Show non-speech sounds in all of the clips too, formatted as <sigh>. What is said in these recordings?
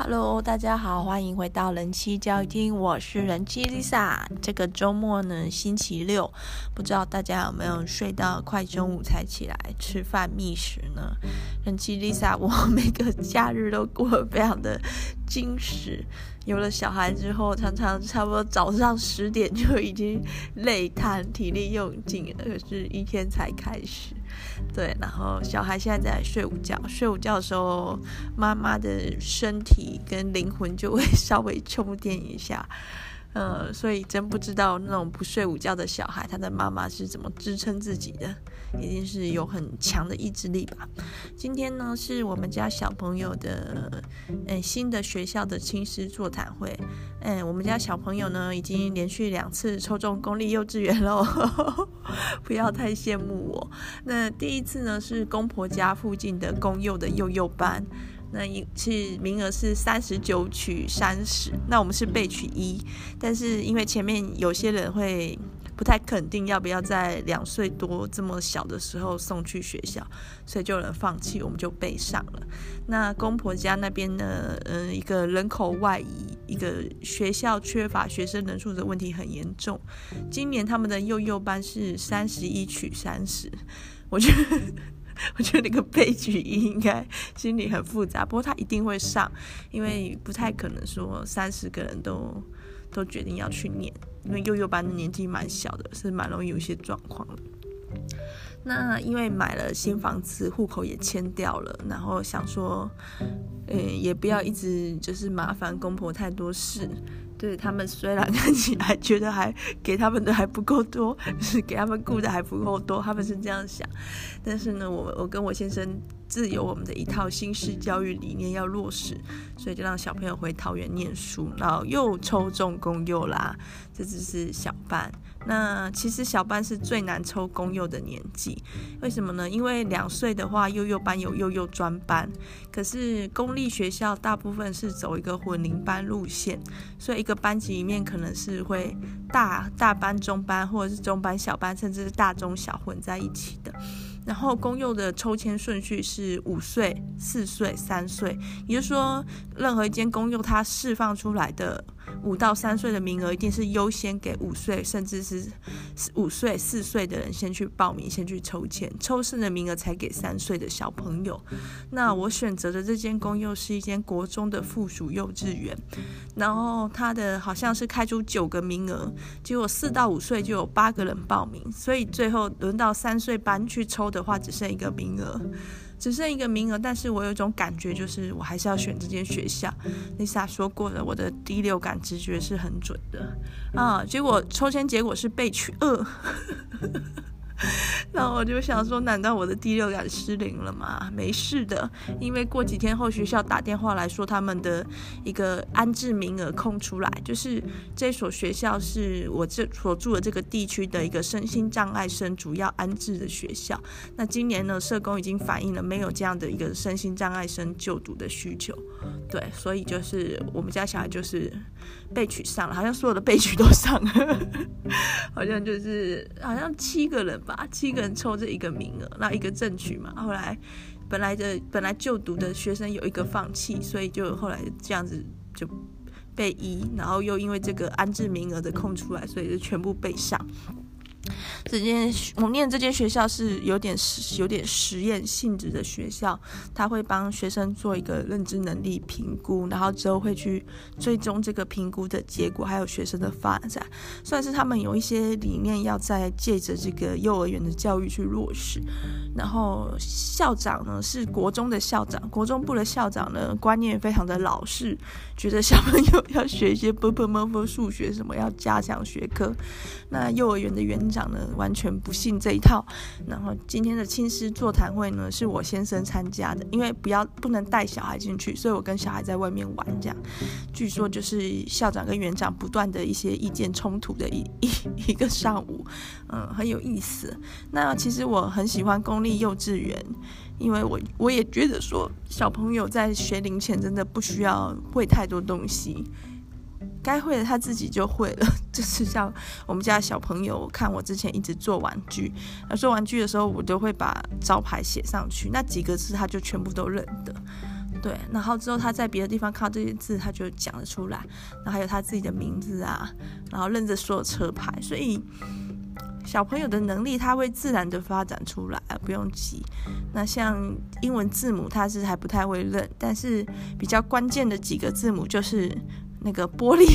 Hello，大家好，欢迎回到人妻教育厅，我是人妻 Lisa。这个周末呢，星期六，不知道大家有没有睡到快中午才起来吃饭觅食呢？人妻 Lisa，我每个假日都过得非常的精实。有了小孩之后，常常差不多早上十点就已经累瘫，体力用尽了，可是一天才开始。对，然后小孩现在在睡午觉，睡午觉的时候，妈妈的身体跟灵魂就会稍微充电一下。呃，所以真不知道那种不睡午觉的小孩，他的妈妈是怎么支撑自己的，一定是有很强的意志力吧。今天呢，是我们家小朋友的，嗯，新的学校的亲师座谈会。嗯，我们家小朋友呢，已经连续两次抽中公立幼稚园喽，<laughs> 不要太羡慕我。那第一次呢，是公婆家附近的公幼的幼幼班。那一次名额是三十九取三十，那我们是备取一，但是因为前面有些人会不太肯定要不要在两岁多这么小的时候送去学校，所以就有人放弃，我们就备上了。那公婆家那边呢，嗯，一个人口外移，一个学校缺乏学生人数的问题很严重。今年他们的幼幼班是三十一取三十，我觉得。我觉得那个悲剧一应该心里很复杂，不过他一定会上，因为不太可能说三十个人都都决定要去念，因为幼幼班的年纪蛮小的，是蛮容易有一些状况的。那因为买了新房子，户口也迁掉了，然后想说，呃，也不要一直就是麻烦公婆太多事。对，他们虽然 <laughs> 看起来觉得还给他们的还不够多，就是给他们雇的还不够多，他们是这样想。但是呢，我我跟我先生自有我们的一套新式教育理念要落实，所以就让小朋友回桃园念书，然后又抽中公幼啦，这只是小班。那其实小班是最难抽公幼的年纪，为什么呢？因为两岁的话，幼幼班有幼幼专班，可是公立学校大部分是走一个混龄班路线，所以一个班级里面可能是会大大班、中班，或者是中班、小班，甚至是大中小混在一起的。然后公幼的抽签顺序是五岁、四岁、三岁，也就是说，任何一间公幼它释放出来的。五到三岁的名额一定是优先给五岁，甚至是五岁、四岁的人先去报名，先去抽签，抽剩的名额才给三岁的小朋友。那我选择的这间公幼是一间国中的附属幼稚园，然后它的好像是开出九个名额，结果四到五岁就有八个人报名，所以最后轮到三岁班去抽的话，只剩一个名额。只剩一个名额，但是我有一种感觉，就是我还是要选这间学校。Lisa 说过了，我的第六感直觉是很准的啊。结果抽签结果是被取二。<laughs> 那我就想说，难道我的第六感失灵了吗？没事的，因为过几天后学校打电话来说，他们的一个安置名额空出来，就是这所学校是我这所住的这个地区的一个身心障碍生主要安置的学校。那今年呢，社工已经反映了没有这样的一个身心障碍生就读的需求，对，所以就是我们家小孩就是被取上了，好像所有的被取都上了，<laughs> 好像就是好像七个人。把七个人抽这一个名额，那一个正取嘛。后来本来的本来就读的学生有一个放弃，所以就后来这样子就被一，然后又因为这个安置名额的空出来，所以就全部被上。这间我念这间学校是有点有点实验性质的学校，他会帮学生做一个认知能力评估，然后之后会去追踪这个评估的结果，还有学生的发展，算是他们有一些理念要在借着这个幼儿园的教育去落实。然后校长呢是国中的校长，国中部的校长呢观念非常的老式，觉得小朋友要学一些 ㄅ ㄆ 摸摸数学什么，要加强学科。那幼儿园的园长呢，完全不信这一套。然后今天的亲师座谈会呢，是我先生参加的，因为不要不能带小孩进去，所以我跟小孩在外面玩。这样，据说就是校长跟园长不断的一些意见冲突的一 <laughs> 一一个上午，嗯，很有意思。那其实我很喜欢公立幼稚园，因为我我也觉得说，小朋友在学龄前真的不需要会太多东西。该会的他自己就会了，<laughs> 就是像我们家小朋友，看我之前一直做玩具，那做玩具的时候，我都会把招牌写上去，那几个字他就全部都认得。对，然后之后他在别的地方看到这些字，他就讲得出来，然后还有他自己的名字啊，然后认着所有车牌，所以小朋友的能力他会自然的发展出来，不用急。那像英文字母他是还不太会认，但是比较关键的几个字母就是那个玻璃，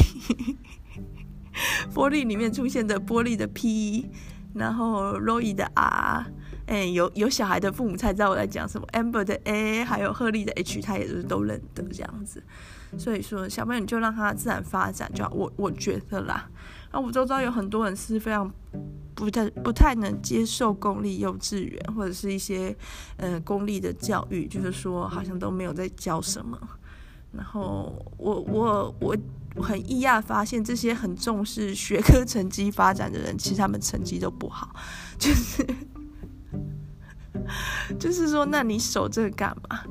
玻璃里面出现的玻璃的 P，然后 Roy 的 R。哎，有有小孩的父母才知道我在讲什么。Amber 的 A，还有鹤立的 H，他也是都认得这样子。所以说，小朋友你就让他自然发展就好。我我觉得啦，那我周遭有很多人是非常不太不太能接受公立幼稚园或者是一些呃公立的教育，就是说好像都没有在教什么。然后我我我很意外发现，这些很重视学科成绩发展的人，其实他们成绩都不好，就是。就是说，那你守这个干嘛？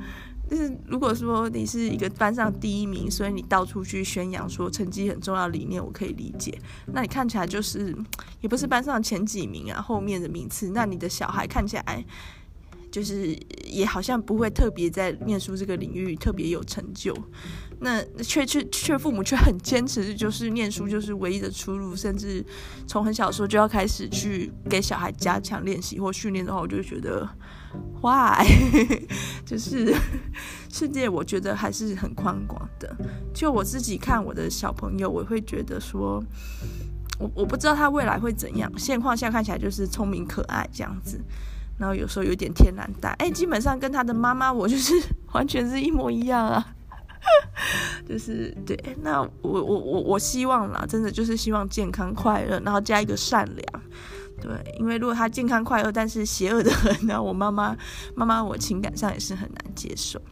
就是如果说你是一个班上第一名，所以你到处去宣扬说成绩很重要理念，我可以理解。那你看起来就是也不是班上前几名啊，后面的名次。那你的小孩看起来就是也好像不会特别在念书这个领域特别有成就。那却却却父母却很坚持，就是念书就是唯一的出路，甚至从很小的时候就要开始去给小孩加强练习或训练的话，我就觉得，why？<laughs> 就是世界，我觉得还是很宽广的。就我自己看我的小朋友，我会觉得说，我我不知道他未来会怎样。现况下看起来就是聪明可爱这样子，然后有时候有点天然呆，哎，基本上跟他的妈妈我就是 <laughs> 完全是一模一样啊。<laughs> 就是对，那我我我我希望啦，真的就是希望健康快乐，然后加一个善良，对，因为如果他健康快乐，但是邪恶的很，<laughs> 那我妈妈妈妈我情感上也是很难接受。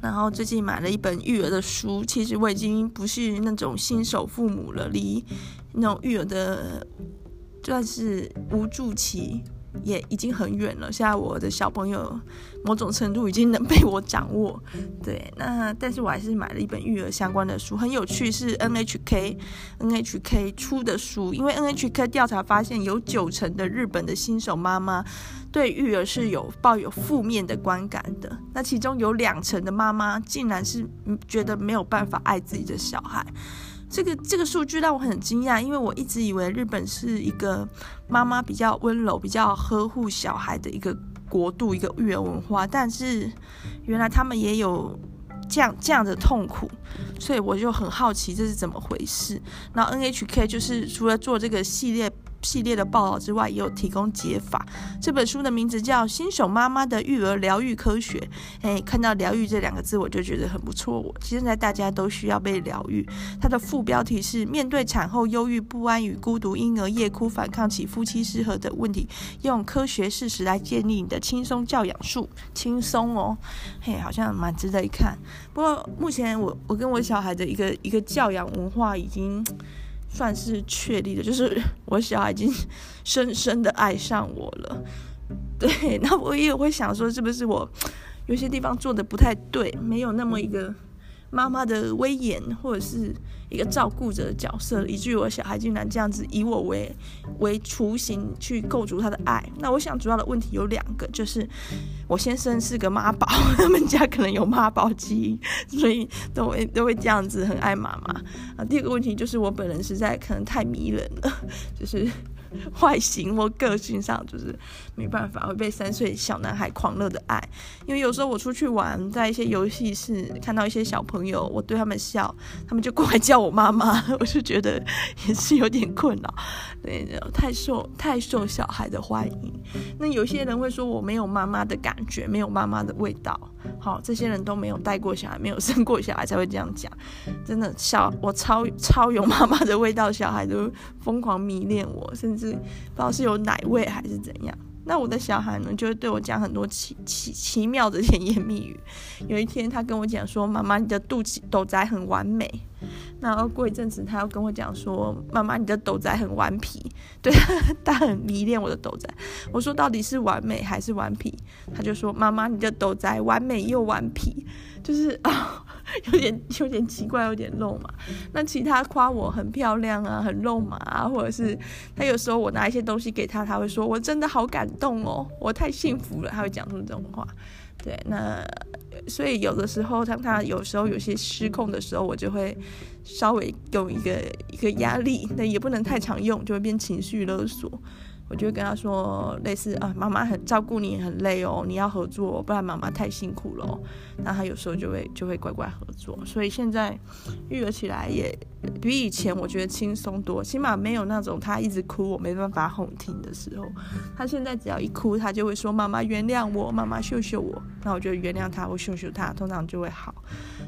然后最近买了一本育儿的书，其实我已经不是那种新手父母了，离那种育儿的算是无助期。也已经很远了，现在我的小朋友某种程度已经能被我掌握，对，那但是我还是买了一本育儿相关的书，很有趣，是 NHK NHK 出的书，因为 NHK 调查发现有九成的日本的新手妈妈对育儿是有抱有负面的观感的，那其中有两成的妈妈竟然是觉得没有办法爱自己的小孩。这个这个数据让我很惊讶，因为我一直以为日本是一个妈妈比较温柔、比较呵护小孩的一个国度，一个育儿文化，但是原来他们也有这样这样的痛苦，所以我就很好奇这是怎么回事。然后 NHK 就是除了做这个系列。系列的报道之外，也有提供解法。这本书的名字叫《新手妈妈的育儿疗愈科学》。哎，看到“疗愈”这两个字，我就觉得很不错。我现在大家都需要被疗愈。它的副标题是“面对产后忧郁不安与孤独，婴儿夜哭反抗起夫妻失和的问题，用科学事实来建立你的轻松教养术”。轻松哦，嘿，好像蛮值得一看。不过目前我我跟我小孩的一个一个教养文化已经。算是确立的，<laughs> 就是我小孩已经深深的爱上我了。<laughs> 对，那我也会想说，是不是我有些地方做的不太对，没有那么一个。妈妈的威严，或者是一个照顾者的角色，以至于我小孩竟然这样子以我为为雏形去构筑他的爱。那我想主要的问题有两个，就是我先生是个妈宝，他们家可能有妈宝基因，所以都会都会这样子很爱妈妈。啊，第二个问题就是我本人实在可能太迷人了，就是。<laughs> 外形或个性上就是没办法会被三岁小男孩狂热的爱，因为有时候我出去玩，在一些游戏室看到一些小朋友，我对他们笑，他们就过来叫我妈妈，<laughs> 我就觉得也是有点困扰，对，太受太受小孩的欢迎。那有些人会说我没有妈妈的感觉，没有妈妈的味道，好，这些人都没有带过小孩，没有生过小孩才会这样讲。真的，小我超超有妈妈的味道，小孩都疯狂迷恋我，甚至。不知道是有奶味还是怎样，那我的小孩呢，就会对我讲很多奇奇奇妙的甜言蜜语。有一天，他跟我讲说：“妈妈，你的肚脐斗仔很完美。”然后过一阵子，他又跟我讲说：“妈妈，你的斗仔很顽皮。”对，<laughs> 他很迷恋我的斗仔。我说：“到底是完美还是顽皮？”他就说：“妈妈，你的斗仔完美又顽皮。”就是啊，<laughs> <laughs> 有点有点奇怪，有点肉麻。那其他夸我很漂亮啊，很肉麻啊，或者是他有时候我拿一些东西给他，他会说我真的好感动哦，我太幸福了，他会讲出这种话。对，那所以有的时候，当他有时候有些失控的时候，我就会稍微用一个一个压力，那也不能太常用，就会变情绪勒索。我就会跟他说，类似啊，妈妈很照顾你很累哦，你要合作，不然妈妈太辛苦了。那他有时候就会就会乖乖合作。所以现在育儿起来也比以前我觉得轻松多，起码没有那种他一直哭我没办法哄听的时候。他现在只要一哭，他就会说妈妈原谅我，妈妈秀秀我。那我就原谅他，我秀秀他，通常就会好。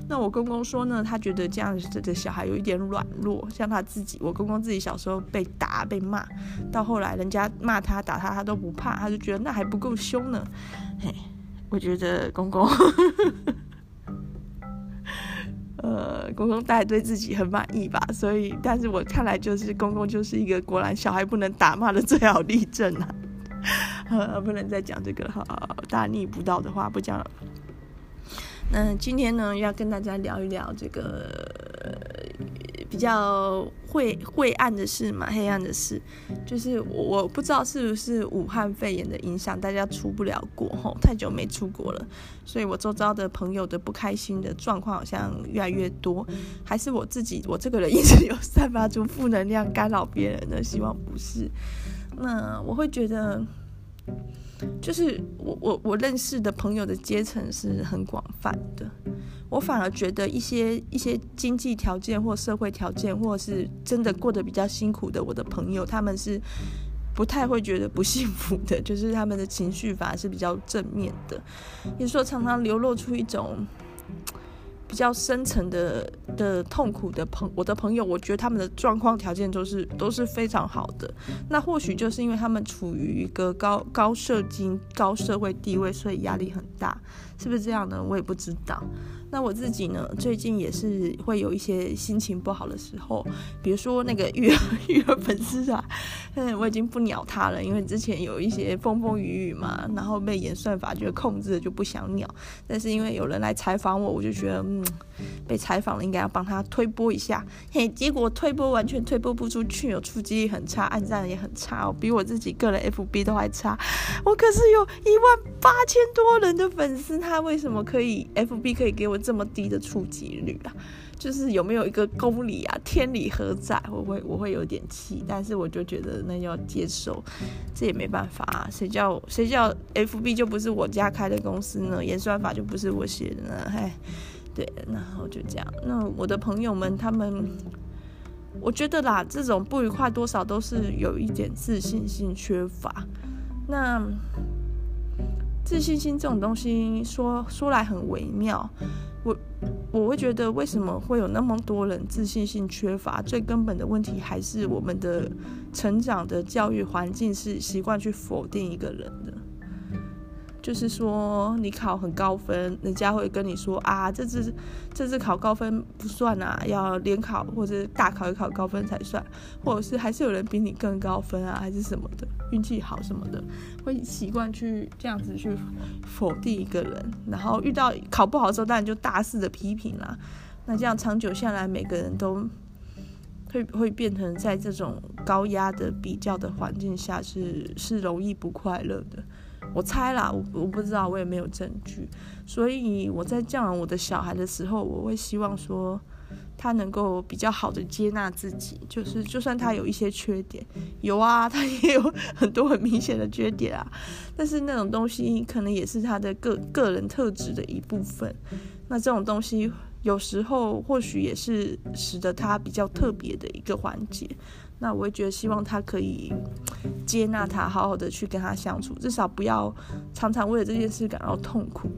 那我公公说呢，他觉得这样子的小孩有一点软弱，像他自己，我公公自己小时候被打被骂，到后来人家。骂他打他，他都不怕，他就觉得那还不够凶呢。嘿，我觉得公公，<laughs> 呃，公公大概对自己很满意吧。所以，但是我看来就是公公就是一个果然小孩不能打骂的最好例证啊。<laughs> 呃，不能再讲这个，大逆不道的话不讲了。那今天呢，要跟大家聊一聊这个。比较晦晦暗的事嘛，黑暗的事，就是我不知道是不是武汉肺炎的影响，大家出不了国吼，太久没出国了，所以我周遭的朋友的不开心的状况好像越来越多，还是我自己我这个人一直有散发出负能量干扰别人的，希望不是。那我会觉得。就是我我我认识的朋友的阶层是很广泛的，我反而觉得一些一些经济条件或社会条件，或是真的过得比较辛苦的我的朋友，他们是不太会觉得不幸福的，<laughs> 就是他们的情绪反而是比较正面的，也说常常流露出一种。比较深层的的痛苦的朋，我的朋友，我觉得他们的状况条件都是都是非常好的。那或许就是因为他们处于一个高高社经、高社会地位，所以压力很大，是不是这样呢？我也不知道。那我自己呢，最近也是会有一些心情不好的时候，比如说那个育儿 <laughs> 育儿粉丝啊，嗯，我已经不鸟他了，因为之前有一些风风雨雨嘛，然后被演算法就控制了，就不想鸟。但是因为有人来采访我，我就觉得嗯，被采访了应该要帮他推播一下，嘿，结果推播完全推播不出去，有触及力很差，按赞也很差，比我自己个人 FB 都还差。我可是有一万八千多人的粉丝，他为什么可以 FB 可以给我？这么低的触及率啊，就是有没有一个公理啊？天理何在？我会我会有点气，但是我就觉得那要接受，这也没办法啊。谁叫谁叫 FB 就不是我家开的公司呢？演算法就不是我写的呢？嘿，对，然后就这样。那我的朋友们，他们，我觉得啦，这种不愉快多少都是有一点自信心缺乏。那。自信心这种东西说说来很微妙，我我会觉得为什么会有那么多人自信心缺乏？最根本的问题还是我们的成长的教育环境是习惯去否定一个人的。就是说，你考很高分，人家会跟你说啊，这次这次考高分不算啊，要联考或者大考一考高分才算，或者是还是有人比你更高分啊，还是什么的，运气好什么的，会习惯去这样子去否定一个人，然后遇到考不好的时候，当然就大肆的批评啦。那这样长久下来，每个人都会会变成在这种高压的比较的环境下是，是是容易不快乐的。我猜啦，我我不知道，我也没有证据，所以我在教养我的小孩的时候，我会希望说他能够比较好的接纳自己，就是就算他有一些缺点，有啊，他也有很多很明显的缺点啊，但是那种东西可能也是他的个个人特质的一部分，那这种东西有时候或许也是使得他比较特别的一个环节。那我会觉得，希望他可以接纳他，好好的去跟他相处，至少不要常常为了这件事感到痛苦。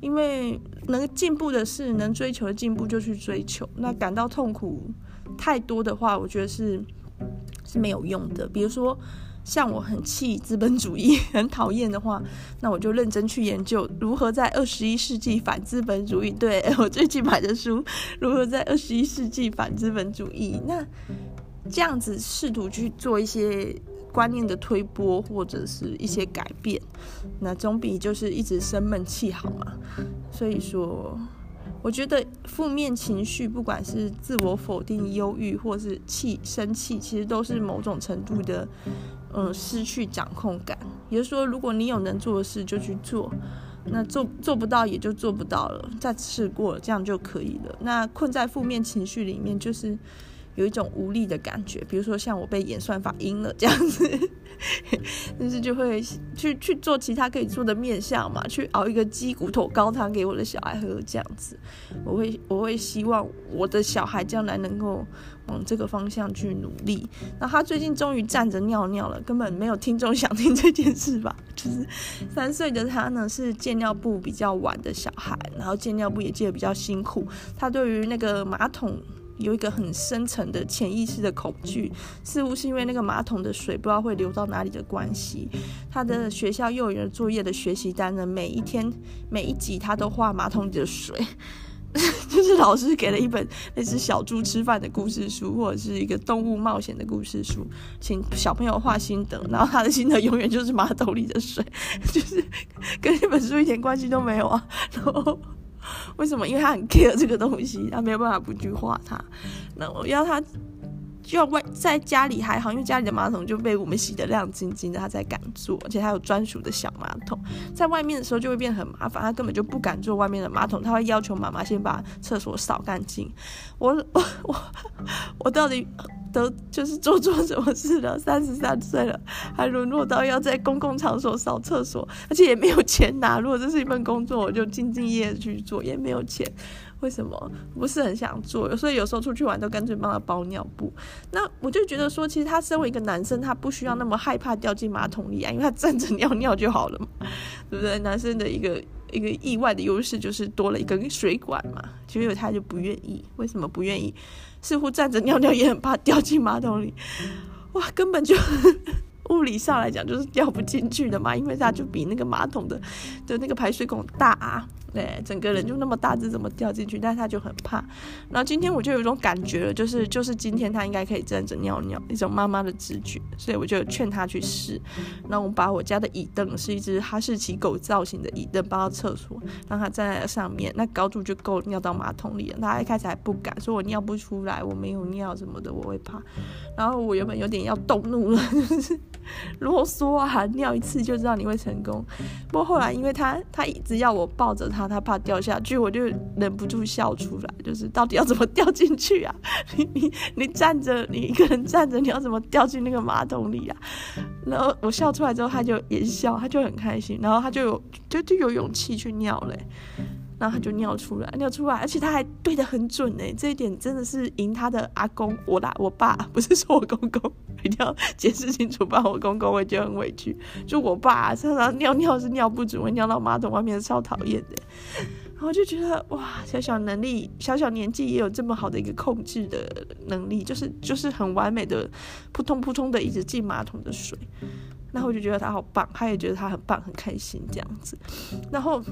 因为能进步的事，能追求的进步就去追求。那感到痛苦太多的话，我觉得是是没有用的。比如说，像我很气资本主义，<laughs> 很讨厌的话，那我就认真去研究如何在二十一世纪反资本主义。对，我最近买的书，如何在二十一世纪反资本主义。那这样子试图去做一些观念的推波，或者是一些改变，那总比就是一直生闷气好嘛。所以说，我觉得负面情绪，不管是自我否定、忧郁，或是气、生气，其实都是某种程度的，嗯，失去掌控感。也就是说，如果你有能做的事，就去做；那做做不到，也就做不到了。再试过了，这样就可以了。那困在负面情绪里面，就是。有一种无力的感觉，比如说像我被演算法阴了这样子，<laughs> 但是就会去去做其他可以做的面相嘛，去熬一个鸡骨头高汤给我的小孩喝这样子。我会我会希望我的小孩将来能够往这个方向去努力。那他最近终于站着尿尿了，根本没有听众想听这件事吧？<laughs> 就是三岁的他呢，是戒尿布比较晚的小孩，然后戒尿布也戒得比较辛苦，他对于那个马桶。有一个很深层的潜意识的恐惧，似乎是因为那个马桶的水不知道会流到哪里的关系。他的学校幼儿园作业的学习单呢，每一天每一集他都画马桶里的水，<laughs> 就是老师给了一本类似小猪吃饭的故事书，或者是一个动物冒险的故事书，请小朋友画心得，然后他的心得永远就是马桶里的水，<laughs> 就是跟这本书一点关系都没有啊，然后。<laughs> 为什么？因为他很 care 这个东西，他没有办法不去画它。那我要他就要外在家里还好，因为家里的马桶就被我们洗得亮晶晶的，他才敢坐，而且他有专属的小马桶。在外面的时候就会变得很麻烦，他根本就不敢坐外面的马桶，他会要求妈妈先把厕所扫干净。我我我我到底？都就是做错什么事了？<laughs> 三十三岁了，还沦落到要在公共场所扫厕所，而且也没有钱拿。如果这是一份工作，我就兢兢业业去做，也没有钱。为什么？不是很想做，所以有时候出去玩都干脆帮他包尿布。那我就觉得说，其实他身为一个男生，他不需要那么害怕掉进马桶里啊，因为他站着尿尿就好了嘛，对不对？男生的一个一个意外的优势就是多了一根水管嘛，结果他就不愿意。为什么不愿意？似乎站着尿尿也很怕掉进马桶里，哇，根本就 <laughs> 物理上来讲就是掉不进去的嘛，因为它就比那个马桶的的那个排水孔大啊。对，整个人就那么大只，怎么掉进去？但是他就很怕。然后今天我就有一种感觉了，就是就是今天他应该可以站着尿尿，一种妈妈的直觉，所以我就劝他去试。然后我把我家的椅凳是一只哈士奇狗造型的椅凳搬到厕所，让他站在上面，那高度就够尿到马桶里了。他一开始还不敢，说我尿不出来，我没有尿什么的，我会怕。然后我原本有点要动怒了，<laughs> 就是啰嗦啊，尿一次就知道你会成功。不过后来因为他他一直要我抱着他。他怕掉下去，我就忍不住笑出来。就是到底要怎么掉进去啊？<laughs> 你你你站着，你一个人站着，你要怎么掉进那个马桶里啊？然后我笑出来之后，他就也笑，他就很开心，然后他就有就就有勇气去尿嘞。然后他就尿出来，尿出来，而且他还对得很准呢。这一点真的是赢他的阿公，我啦，我爸不是说我公公，一定要解释清楚，不然我公公会觉得很委屈。就我爸常常尿尿是尿不准，会尿到马桶外面，超讨厌的。然后就觉得哇，小小能力，小小年纪也有这么好的一个控制的能力，就是就是很完美的扑通扑通的一直进马桶的水。然后我就觉得他好棒，他也觉得他很棒，很开心这样子。然后。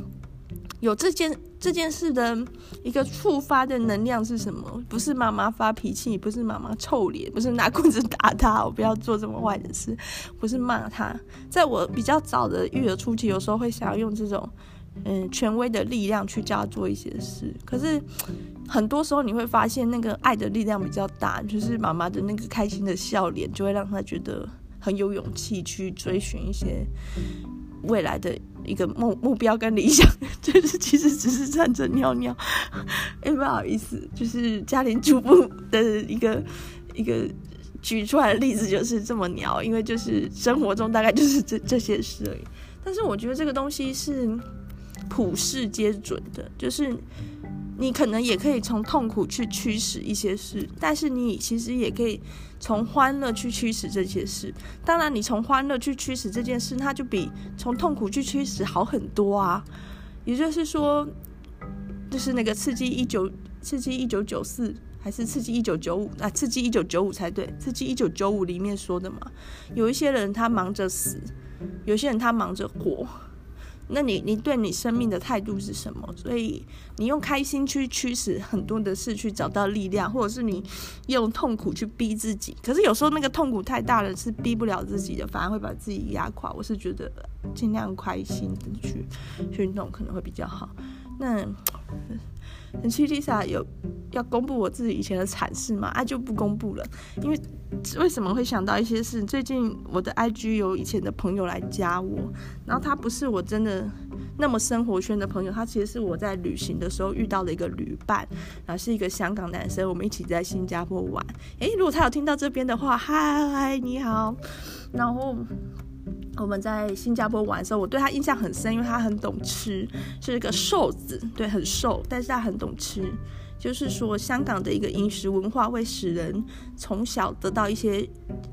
有这件这件事的一个触发的能量是什么？不是妈妈发脾气，不是妈妈臭脸，不是拿棍子打他，我不要做这么坏的事，不是骂他。在我比较早的育儿初期，有时候会想要用这种嗯权威的力量去教他做一些事，可是很多时候你会发现那个爱的力量比较大，就是妈妈的那个开心的笑脸，就会让他觉得很有勇气去追寻一些未来的。一个目目标跟理想，<laughs> 就是其实只是站着尿尿。哎、欸，不好意思，就是家庭主妇的一个一个举出来的例子就是这么鸟，因为就是生活中大概就是这这些事而已。但是我觉得这个东西是普世皆准的，就是。你可能也可以从痛苦去驱使一些事，但是你其实也可以从欢乐去驱使这些事。当然，你从欢乐去驱使这件事，它就比从痛苦去驱使好很多啊。也就是说，就是那个刺激一九刺激一九九四还是刺激一九九五啊？刺激一九九五才对，刺激一九九五里面说的嘛。有一些人他忙着死，有些人他忙着活。那你你对你生命的态度是什么？所以你用开心去驱使很多的事，去找到力量，或者是你用痛苦去逼自己。可是有时候那个痛苦太大了，是逼不了自己的，反而会把自己压垮。我是觉得尽量开心的去去弄可能会比较好。那很气 Lisa 有要公布我自己以前的惨事吗？啊，就不公布了，因为为什么会想到一些事？最近我的 IG 有以前的朋友来加我，然后他不是我真的那么生活圈的朋友，他其实是我在旅行的时候遇到的一个旅伴，然后是一个香港男生，我们一起在新加坡玩。诶，如果他有听到这边的话，嗨嗨，你好，然后。我们在新加坡玩的时候，我对他印象很深，因为他很懂吃，是一个瘦子，对，很瘦，但是他很懂吃。就是说，香港的一个饮食文化会使人从小得到一些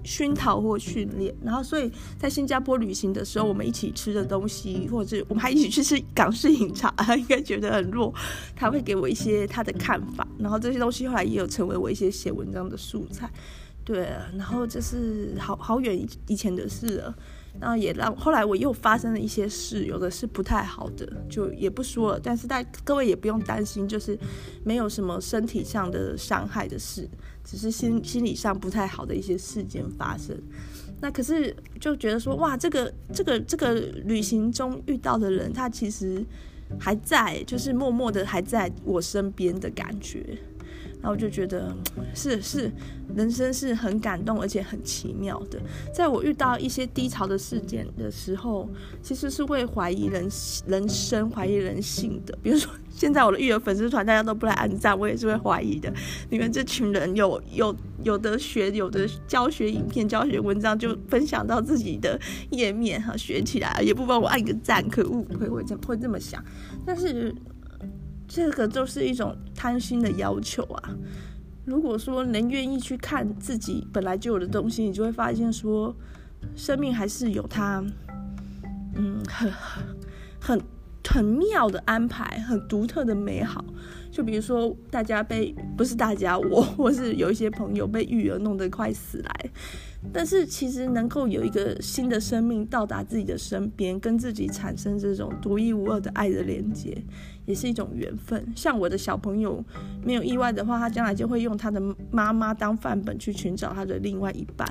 熏陶或训练，然后所以在新加坡旅行的时候，我们一起吃的东西，或者是我们还一起去吃港式饮茶，他应该觉得很弱，他会给我一些他的看法，然后这些东西后来也有成为我一些写文章的素材。对，然后这是好好远以前的事了。然后也让后来我又发生了一些事，有的是不太好的，就也不说了。但是大各位也不用担心，就是没有什么身体上的伤害的事，只是心心理上不太好的一些事件发生。那可是就觉得说，哇，这个这个这个旅行中遇到的人，他其实还在，就是默默的还在我身边的感觉。然后就觉得是是，人生是很感动而且很奇妙的。在我遇到一些低潮的事件的时候，其实是会怀疑人人生、怀疑人性的。比如说，现在我的育儿粉丝团大家都不来按赞，我也是会怀疑的。你们这群人有有有的学，有的教学影片、教学文章就分享到自己的页面哈，学起来也不帮我按个赞，可恶，会会这会这么想。但是。这个就是一种贪心的要求啊！如果说能愿意去看自己本来就有的东西，你就会发现说，生命还是有它，嗯，很很很妙的安排，很独特的美好。就比如说，大家被不是大家我，<laughs> 或是有一些朋友被育儿弄得快死来。但是其实能够有一个新的生命到达自己的身边，跟自己产生这种独一无二的爱的连接，也是一种缘分。像我的小朋友，没有意外的话，他将来就会用他的妈妈当范本去寻找他的另外一半，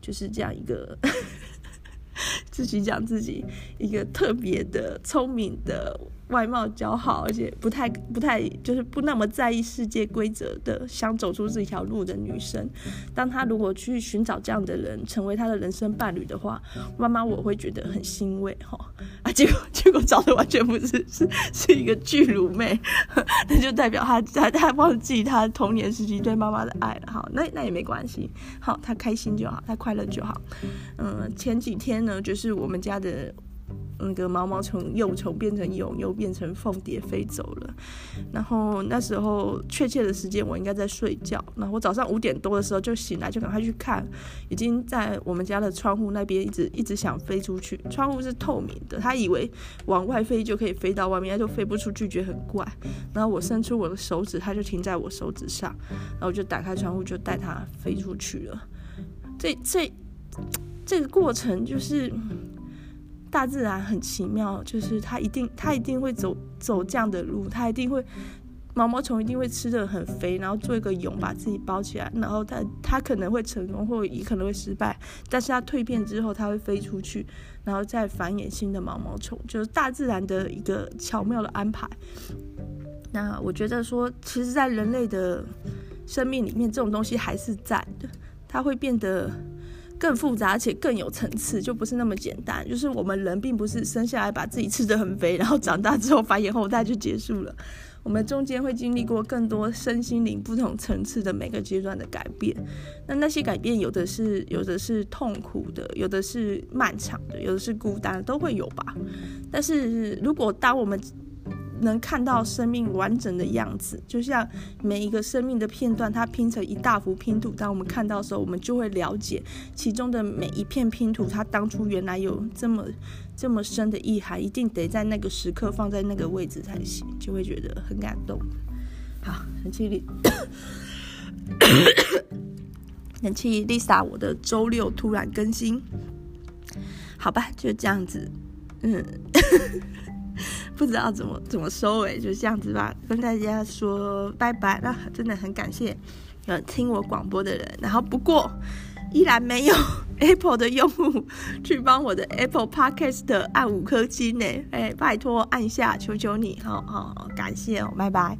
就是这样一个自己讲自己一个特别的聪明的。外貌姣好，而且不太不太就是不那么在意世界规则的，想走出这条路的女生，当她如果去寻找这样的人成为她的人生伴侣的话，妈妈我会觉得很欣慰哈啊，结果结果找的完全不是是是一个巨乳妹，<laughs> 那就代表她她她忘记她童年时期对妈妈的爱了哈，那那也没关系，好，她开心就好，她快乐就好，嗯，前几天呢，就是是我们家的。那个毛毛虫幼虫变成蛹，又变成凤蝶飞走了。然后那时候确切的时间我应该在睡觉。然后我早上五点多的时候就醒来，就赶快去看，已经在我们家的窗户那边一直一直想飞出去。窗户是透明的，他以为往外飞就可以飞到外面，他就飞不出去，觉得很怪。然后我伸出我的手指，他就停在我手指上，然后我就打开窗户，就带他飞出去了。这这这个过程就是。大自然很奇妙，就是它一定，它一定会走走这样的路，它一定会毛毛虫一定会吃得很肥，然后做一个蛹把自己包起来，然后它它可能会成功，或也可能会失败，但是它蜕变之后，它会飞出去，然后再繁衍新的毛毛虫，就是大自然的一个巧妙的安排。那我觉得说，其实，在人类的生命里面，这种东西还是在的，它会变得。更复杂，且更有层次，就不是那么简单。就是我们人并不是生下来把自己吃得很肥，然后长大之后繁衍后代就结束了。我们中间会经历过更多身心灵不同层次的每个阶段的改变。那那些改变，有的是有的是痛苦的，有的是漫长的，有的是孤单的，都会有吧。但是如果当我们能看到生命完整的样子，就像每一个生命的片段，它拼成一大幅拼图。当我们看到的时候，我们就会了解其中的每一片拼图，它当初原来有这么 <laughs> 这么深的意涵，一定得在那个时刻放在那个位置才行，就会觉得很感动。好，很气力，很气 Lisa，我的周六突然更新，好吧，就这样子，嗯。不知道怎么怎么收尾，就这样子吧，跟大家说拜拜。那真的很感谢有听我广播的人，然后不过依然没有 <laughs> Apple 的用户去帮我的 Apple Podcast 按五颗星呢，哎，拜托按下，求求你，好好，感谢哦，拜拜。